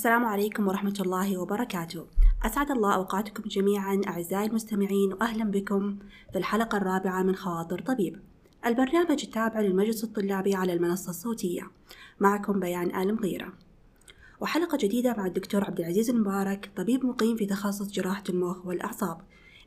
السلام عليكم ورحمة الله وبركاته. أسعد الله أوقاتكم جميعا أعزائي المستمعين وأهلا بكم في الحلقة الرابعة من خواطر طبيب. البرنامج التابع للمجلس الطلابي على المنصة الصوتية. معكم بيان آل مغيرة. وحلقة جديدة مع الدكتور عبد العزيز المبارك طبيب مقيم في تخصص جراحة المخ والأعصاب.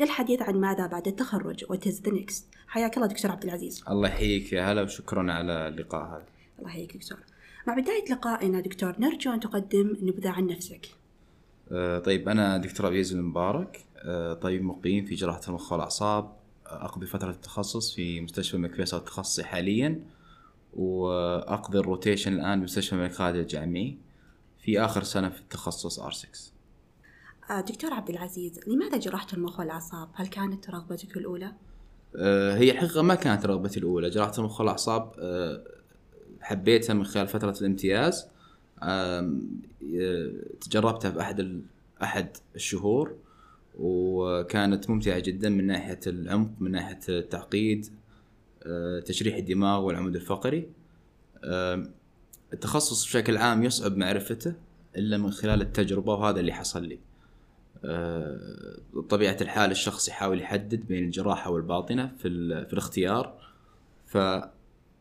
للحديث عن ماذا بعد التخرج؟ what's the next حياك الله دكتور عبد العزيز. الله يحييك يا هلا وشكرا على اللقاء هذا. الله يحييك دكتور. مع بداية لقائنا دكتور نرجو أن تقدم نبذة عن نفسك آه، طيب أنا دكتور العزيز المبارك آه، طبيب مقيم في جراحة المخ والأعصاب آه، أقضي فترة التخصص في مستشفى الملك فيصل التخصصي حاليا وأقضي الروتيشن الآن بمستشفى الملك خالد الجامعي في آخر سنة في التخصص R6 آه، دكتور عبد العزيز لماذا جراحة المخ والأعصاب؟ هل كانت رغبتك الأولى؟ هي حقيقة ما كانت رغبتي الأولى جراحة المخ والأعصاب حبيتها من خلال فترة الامتياز. تجربتها في أحد ال- أحد الشهور وكانت ممتعة جدا من ناحية العمق من ناحية التعقيد آه، تشريح الدماغ والعمود الفقري. التخصص بشكل عام يصعب معرفته إلا من خلال التجربة وهذا اللي حصل لي. آه، بطبيعة الحال الشخص يحاول يحدد بين الجراحة والباطنة في, في الاختيار.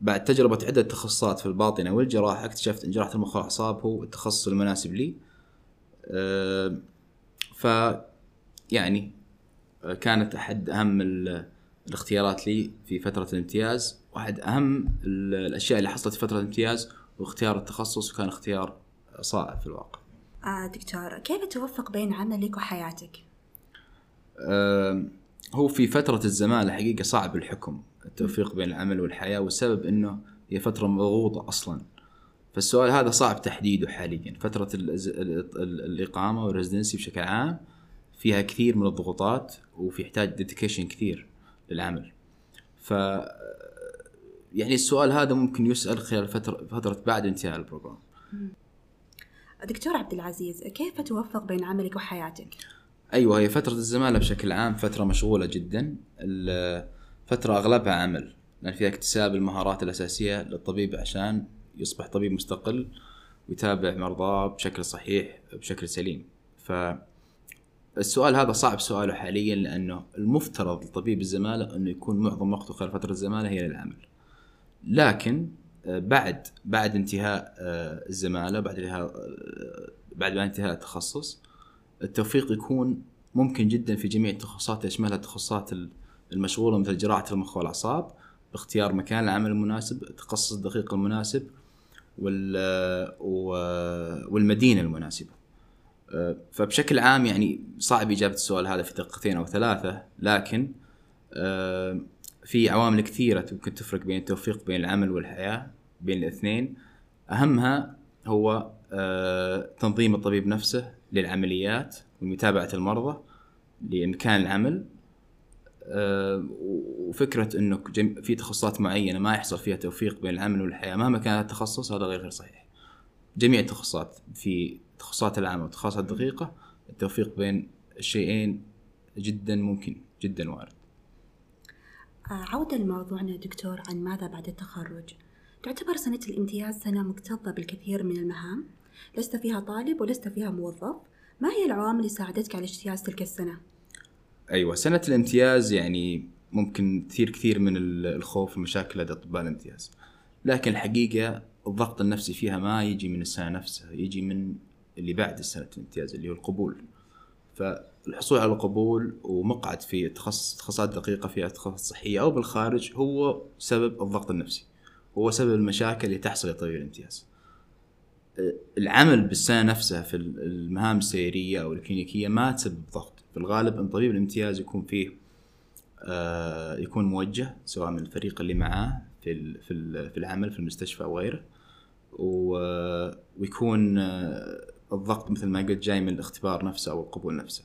فبعد تجربة عدة تخصصات في الباطنة والجراحة اكتشفت أن جراحة المخ والأعصاب هو التخصص المناسب لي. آه، ف يعني آه، كانت أحد أهم ال- الاختيارات لي في فترة الامتياز وأحد أهم ال- الأشياء اللي حصلت في فترة الامتياز واختيار التخصص وكان اختيار صائب في الواقع. آه دكتور كيف توفق بين عملك وحياتك؟ آم، هو في فترة الزمالة حقيقة صعب الحكم. التوفيق بين العمل والحياة والسبب إنه هي فترة مضغوطة أصلا. فالسؤال هذا صعب تحديده حاليا. فترة ال- ال- ال- الإقامة وال residency بشكل عام فيها كثير من الضغوطات وفي يحتاج dedication كثير للعمل. ف يعني السؤال هذا ممكن يسأل خلال فترة فترة بعد انتهاء البروجرام. دكتور عبد العزيز كيف توفق بين عملك وحياتك؟ أيوه هي فترة الزمالة بشكل عام فترة مشغولة جدا. ال- فترة أغلبها عمل لأن فيها اكتساب المهارات الأساسية للطبيب عشان يصبح طبيب مستقل ويتابع مرضاه بشكل صحيح بشكل سليم. ف السؤال هذا صعب سؤاله حاليا لأنه المفترض لطبيب الزمالة إنه يكون معظم وقته خلال فترة الزمالة هي للعمل. لكن آه، بعد بعد انتهاء آه، الزمالة بعد انتهاء آه، بعد ما انتهاء التخصص التوفيق يكون ممكن جدا في جميع التخصصات يشملها التخصصات ال- المشغوله مثل جراحة المخ والاعصاب باختيار مكان العمل المناسب التخصص الدقيق المناسب والمدينة المناسبة. أه، فبشكل عام يعني صعب إجابة السؤال هذا في دقيقتين أو ثلاثة لكن أه، في عوامل كثيرة ممكن تفرق بين التوفيق بين العمل والحياة بين الاثنين. أهمها هو آه، تنظيم الطبيب نفسه للعمليات ومتابعة المرضى لمكان العمل آه، وفكرة انه في تخصصات معينة ما يحصل فيها توفيق بين العمل والحياة مهما كان التخصص هذا غير صحيح. جميع التخصصات في التخصصات العامة والتخصصات الدقيقة التوفيق بين الشيئين جدا ممكن جدا وارد. آه عودة لموضوعنا دكتور عن ماذا بعد التخرج تعتبر سنة الامتياز سنة مكتظة بالكثير من المهام لست فيها طالب ولست فيها موظف ما هي العوامل اللي ساعدتك على اجتياز تلك السنة؟ أيوه سنة الامتياز يعني ممكن تثير كثير من ال- الخوف والمشاكل لدى أطباء الامتياز. لكن الحقيقة الضغط النفسي فيها ما يجي من السنة نفسها، يجي من اللي بعد السنة الامتياز اللي هو القبول. فالحصول على القبول ومقعد في التخصص تخصصات دقيقة في تخصص صحية أو بالخارج هو سبب الضغط النفسي. هو سبب المشاكل اللي تحصل لطبيب الامتياز. العمل بالسنة نفسها في المهام السيرية أو الكلينيكية ما تسبب ضغط. في الغالب أن طبيب الامتياز يكون فيه آه، يكون موجه سواء من الفريق اللي معاه في في ال- في العمل في المستشفى أو غيره ويكون آه، الضغط مثل ما قلت جاي من الاختبار نفسه أو القبول نفسه.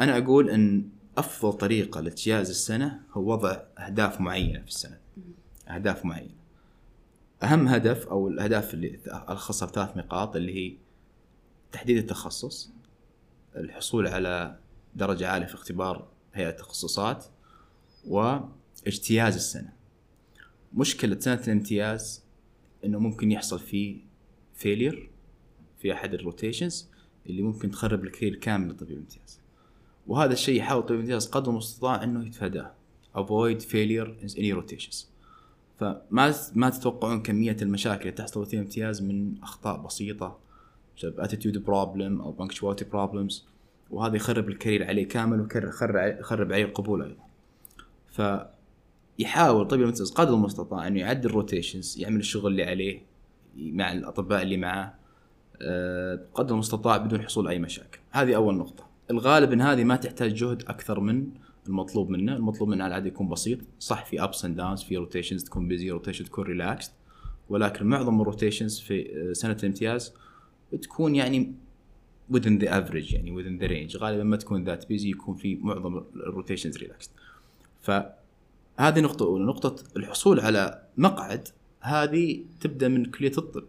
أنا أقول أن أفضل طريقة لاجتياز السنة هو وضع أهداف معينة في السنة. أهداف معينة. أهم هدف أو الأهداف اللي الخاصه بثلاث نقاط اللي هي تحديد التخصص الحصول على درجة عالية في اختبار هيئة التخصصات واجتياز السنة. مشكلة سنة الامتياز إنه ممكن يحصل فيه failure في أحد ال rotations اللي ممكن تخرب ال career كامل للطبيب الامتياز. وهذا الشيء يحاول الطبيب الامتياز قدر المستطاع إنه يتفاداه. Avoid failure in any rotations. فما ما تتوقعون كمية المشاكل اللي تحصل في الامتياز من أخطاء بسيطة بسبب attitude problem أو punctuality problems وهذا يخرب ال career عليه كامل ويخرب عليه القبول أيضا. ف يحاول الطبيب الامتياز قدر المستطاع إنه يعدل ال rotations يعمل الشغل اللي عليه مع الأطباء اللي معاه قدر المستطاع بدون حصول أي مشاكل. هذه أول نقطة. الغالب إن هذه ما تحتاج جهد أكثر من المطلوب منه. المطلوب منه على العادة يكون بسيط. صح في ups and downs في rotations تكون busy rotation تكون relaxed ولكن معظم ال rotations في سنة الامتياز تكون يعني within the average يعني within the range. غالبا ما تكون that busy يكون في معظم ال rotations relaxed فهذه نقطة أولى. نقطة الحصول على مقعد هذه تبدأ من كلية الطب.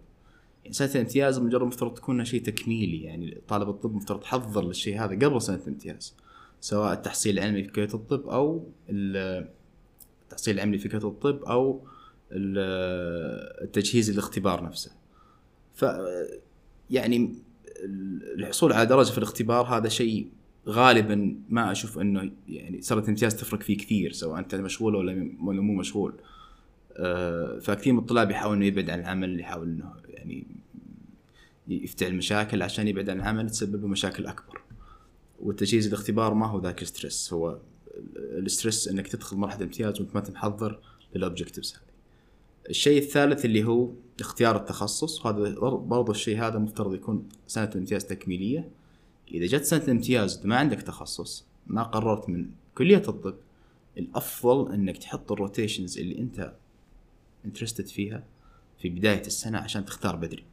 يعني سنة الامتياز مجرد مفترض تكون شيء تكميلي يعني طالب الطب مفترض تحضر للشيء هذا قبل سنة الامتياز. سواء التحصيل العلمي في كلية الطب أو التحصيل العلمي في كلية الطب أو التجهيز الاختبار نفسه. ف يعني الحصول على درجة في الاختبار هذا شيء غالبا ما أشوف إنه يعني سنه الامتياز تفرق فيه كثير سواء أنت مشغول ولا ولا مو مشغول. آه، فكثير من الطلاب يحاول إنه يبعد عن العمل يحاول إنه يعني يفتعل مشاكل عشان يبعد عن العمل تسبب له مشاكل أكبر. والتجهيز الاختبار ما هو ذاك ال stress. هو ال stress إنك تدخل مرحلة امتياز وأنت ما محضر لل objectives هذه. الشيء الثالث اللي هو اختيار التخصص. وهذا برضو الشيء هذا مفترض يكون سنة الامتياز تكميلية. إذا جت سنة الامتياز ما عندك تخصص ما قررت من كلية الطب الأفضل إنك تحط ال rotations اللي أنت interested فيها في بداية السنة عشان تختار بدري.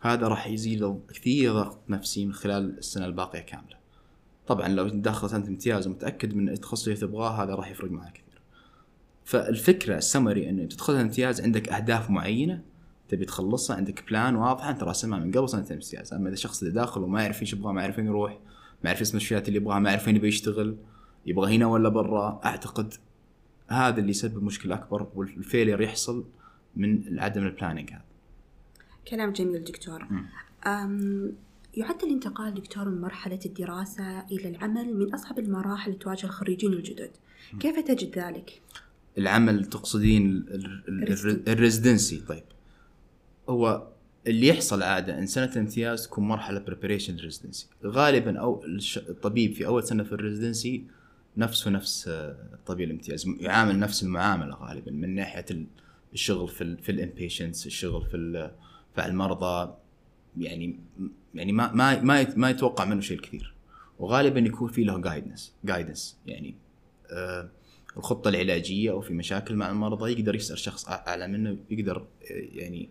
هذا راح يزيل كثير ضغط نفسي من خلال السنة الباقية كاملة. طبعا لو داخل سنة امتياز ومتأكد من التخصص اللي تبغاه هذا راح يفرق معك كثير. فالفكرة السمري إنه تدخل الامتياز عندك أهداف معينة تبي تخلصها عندك plan واضحه أنت راسمها من قبل سنة الامتياز أما إذا الشخص اللي داخل وما يعرف إيش يبغى ما يعرف وين يروح ما يعرف اسم الاشياء اللي يبغاها ما يعرف وين يبي يشتغل يبغى هنا ولا برا أعتقد هذا اللي يسبب مشكلة أكبر وال failure يحصل من عدم ال planning هذا. كلام جميل دكتور. يعد الانتقال دكتور من مرحلة الدراسة إلى العمل من أصعب المراحل اللي تواجه الخريجين الجدد. كيف تجد ذلك؟ العمل تقصدين ال residency طيب. هو اللي يحصل عادة إن سنة الامتياز تكون مرحلة preparation residency غالبا أو الطبيب في أول سنة في ال residency نفسه نفس الطبيب الامتياز يعامل نفس المعاملة غالبا من ناحية الشغل في في ال inpatients الشغل في في المرضى. يعني يعني ما ما ما يتوقع منه شيء كثير وغالبا يكون في له guidance guidance يعني آه الخطة العلاجية أو في مشاكل مع المرضى يقدر يسأل شخص أعلى منه يقدر آه، يعني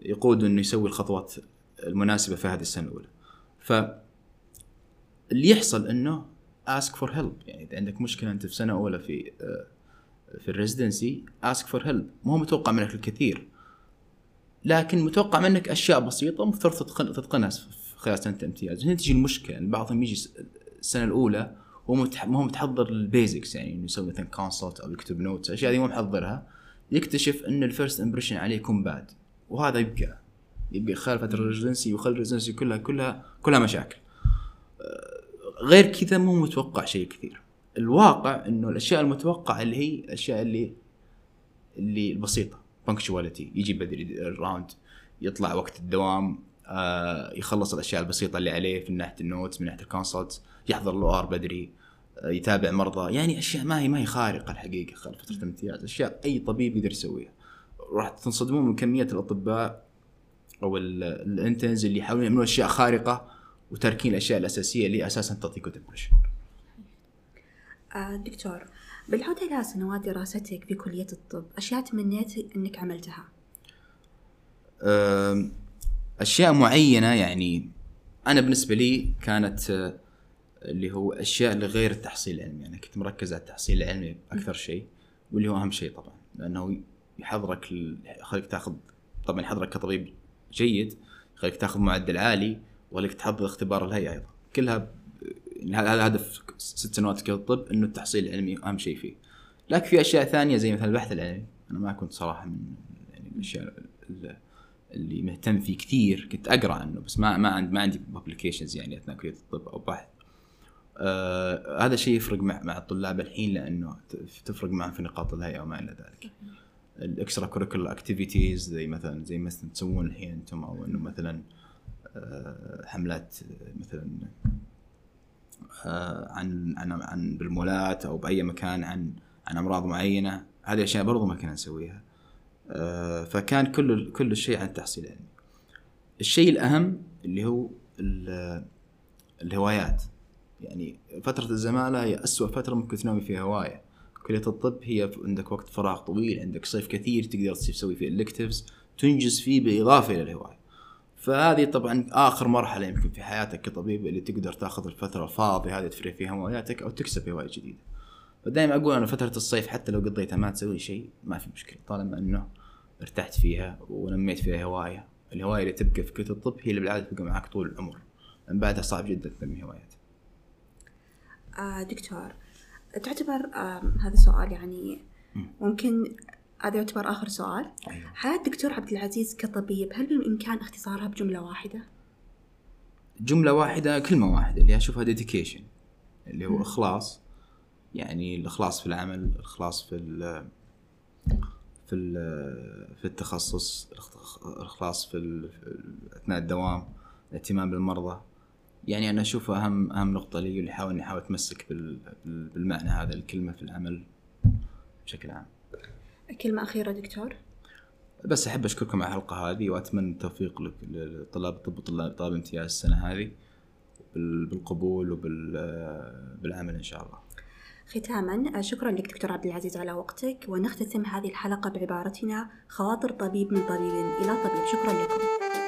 يقود إنه يسوي الخطوات المناسبة في هذه السنة الأولى. ف اللي يحصل إنه ask for help يعني إذا عندك مشكلة أنت في سنة أولى في آه، في ال residency ask for help مو متوقع منك الكثير. لكن متوقع منك أشياء بسيطة مفترض تتقن تتقنها خلال سنة الامتياز هنا تجي المشكلة يعني بعضهم يجي السنة الأولى هو ما هو متحضر ال basics يعني إنه يسوي مثلا consult أو يكتب notes الأشياء هذه مو محضرها. يكتشف إن ال first impression عليه يكون bad وهذا يبقى. يبقى خلال فترة ال residency وخلال ال residency كلها كلها كلها مشاكل. آه، غير كذا مو متوقع شيء كثير. الواقع إنه الأشياء المتوقعة اللي هي الأشياء اللي اللي البسيطه punctuality يجي بدري ال round يطلع وقت الدوام آه يخلص الأشياء البسيطة اللي عليه من ناحية ال notes من ناحية ال consult يحضر ال OR بدري آه يتابع مرضى. يعني أشياء ما هي ما هي خارقة الحقيقة خلال فترة الامتياز. أشياء أي طبيب يقدر يسويها. راح تنصدمون من كمية الأطباء أو ال interns اللي يحاولون يعملون أشياء خارقة وتاركين الأشياء الأساسية اللي أساسا تعطيكم depression. آه دكتور بالعودة إلى سنوات دراستك في كلية الطب أشياء تمنيت أنك عملتها؟ أشياء معينة يعني أنا بالنسبة لي كانت آه، اللي هو أشياء لغير التحصيل العلمي. أنا كنت مركز على التحصيل العلمي أكثر شيء واللي هو أهم شيء طبعا لأنه يحضرك يخليك تاخذ طبعا يحضرك كطبيب جيد يخليك تاخذ معدل عالي ويخليك تحضر اختبار الهيئة أيضا. كلها هذا هدف ست سنوات في الطب إنه التحصيل العلمي أهم شيء فيه. لكن في أشياء ثانية زي مثلا البحث العلمي. أنا ما كنت صراحة من يعني الأشياء اللي مهتم فيه كثير. كنت أقرأ عنه بس ما ما عندي ما عندي publications يعني أثناء كلية الطب أو بحث. آه هذا شيء يفرق مع مع الطلاب الحين لأنه تفرق معهم في نقاط الهيئة وما إلى ذلك. ال extracurricular activities زي مثلا زي مثلا تسوون الحين أنتم أو إنه مثلا آه حملات مثلا عن عن عن بالمولات أو بأي مكان عن عن أمراض معينة. هذه أشياء برضو ما كنا نسويها. آه، فكان كل كل الشيء عن التحصيل العلمي الشيء الأهم اللي هو الهوايات. يعني فترة الزمالة هي أسوأ فترة ممكن تنوي فيها هواية. كلية الطب هي عندك وقت فراغ طويل عندك صيف كثير تقدر تسوي فيه الكتفز تنجز فيه بالإضافة إلى الهواية. فهذه طبعا آخر مرحلة يمكن في حياتك كطبيب اللي تقدر تأخذ الفترة الفاضية هذه تفرغ فيها هواياتك أو تكسب هواية جديدة. فدائما أقول أنا فترة الصيف حتى لو قضيتها ما تسوي شيء ما في مشكلة طالما إنه ارتحت فيها ونميت فيها هواية. الهواية اللي تبقى في كليه الطب هي اللي بالعادة تبقى معك طول العمر. من بعدها صعب جدا تنمي هوايات آه دكتور تعتبر آه هذا سؤال يعني ممكن هذا يعتبر آخر سؤال أيوة. حياة الدكتور عبد العزيز كطبيب هل بالإمكان اختصارها بجملة واحدة؟ جملة واحدة كلمة واحدة اللي أشوفها ديديكيشن اللي هو إخلاص يعني الإخلاص في العمل الإخلاص في ال في ال في التخصص الإخلاص في أثناء الدوام الاهتمام بالمرضى يعني أنا أشوف أهم أهم نقطة لي اللي حاول إني أحاول أتمسك بالمعنى هذا الكلمة في العمل بشكل عام. كلمة أخيرة دكتور. بس أحب أشكركم على الحلقة هذه وأتمنى التوفيق لطلاب الطب وطلاب امتياز السنة هذه بالقبول وبالعمل إن شاء الله. ختاما شكرا لك دكتور عبد العزيز على وقتك ونختتم هذه الحلقة بعبارتنا خواطر طبيب من طبيب إلى طبيب شكرا لكم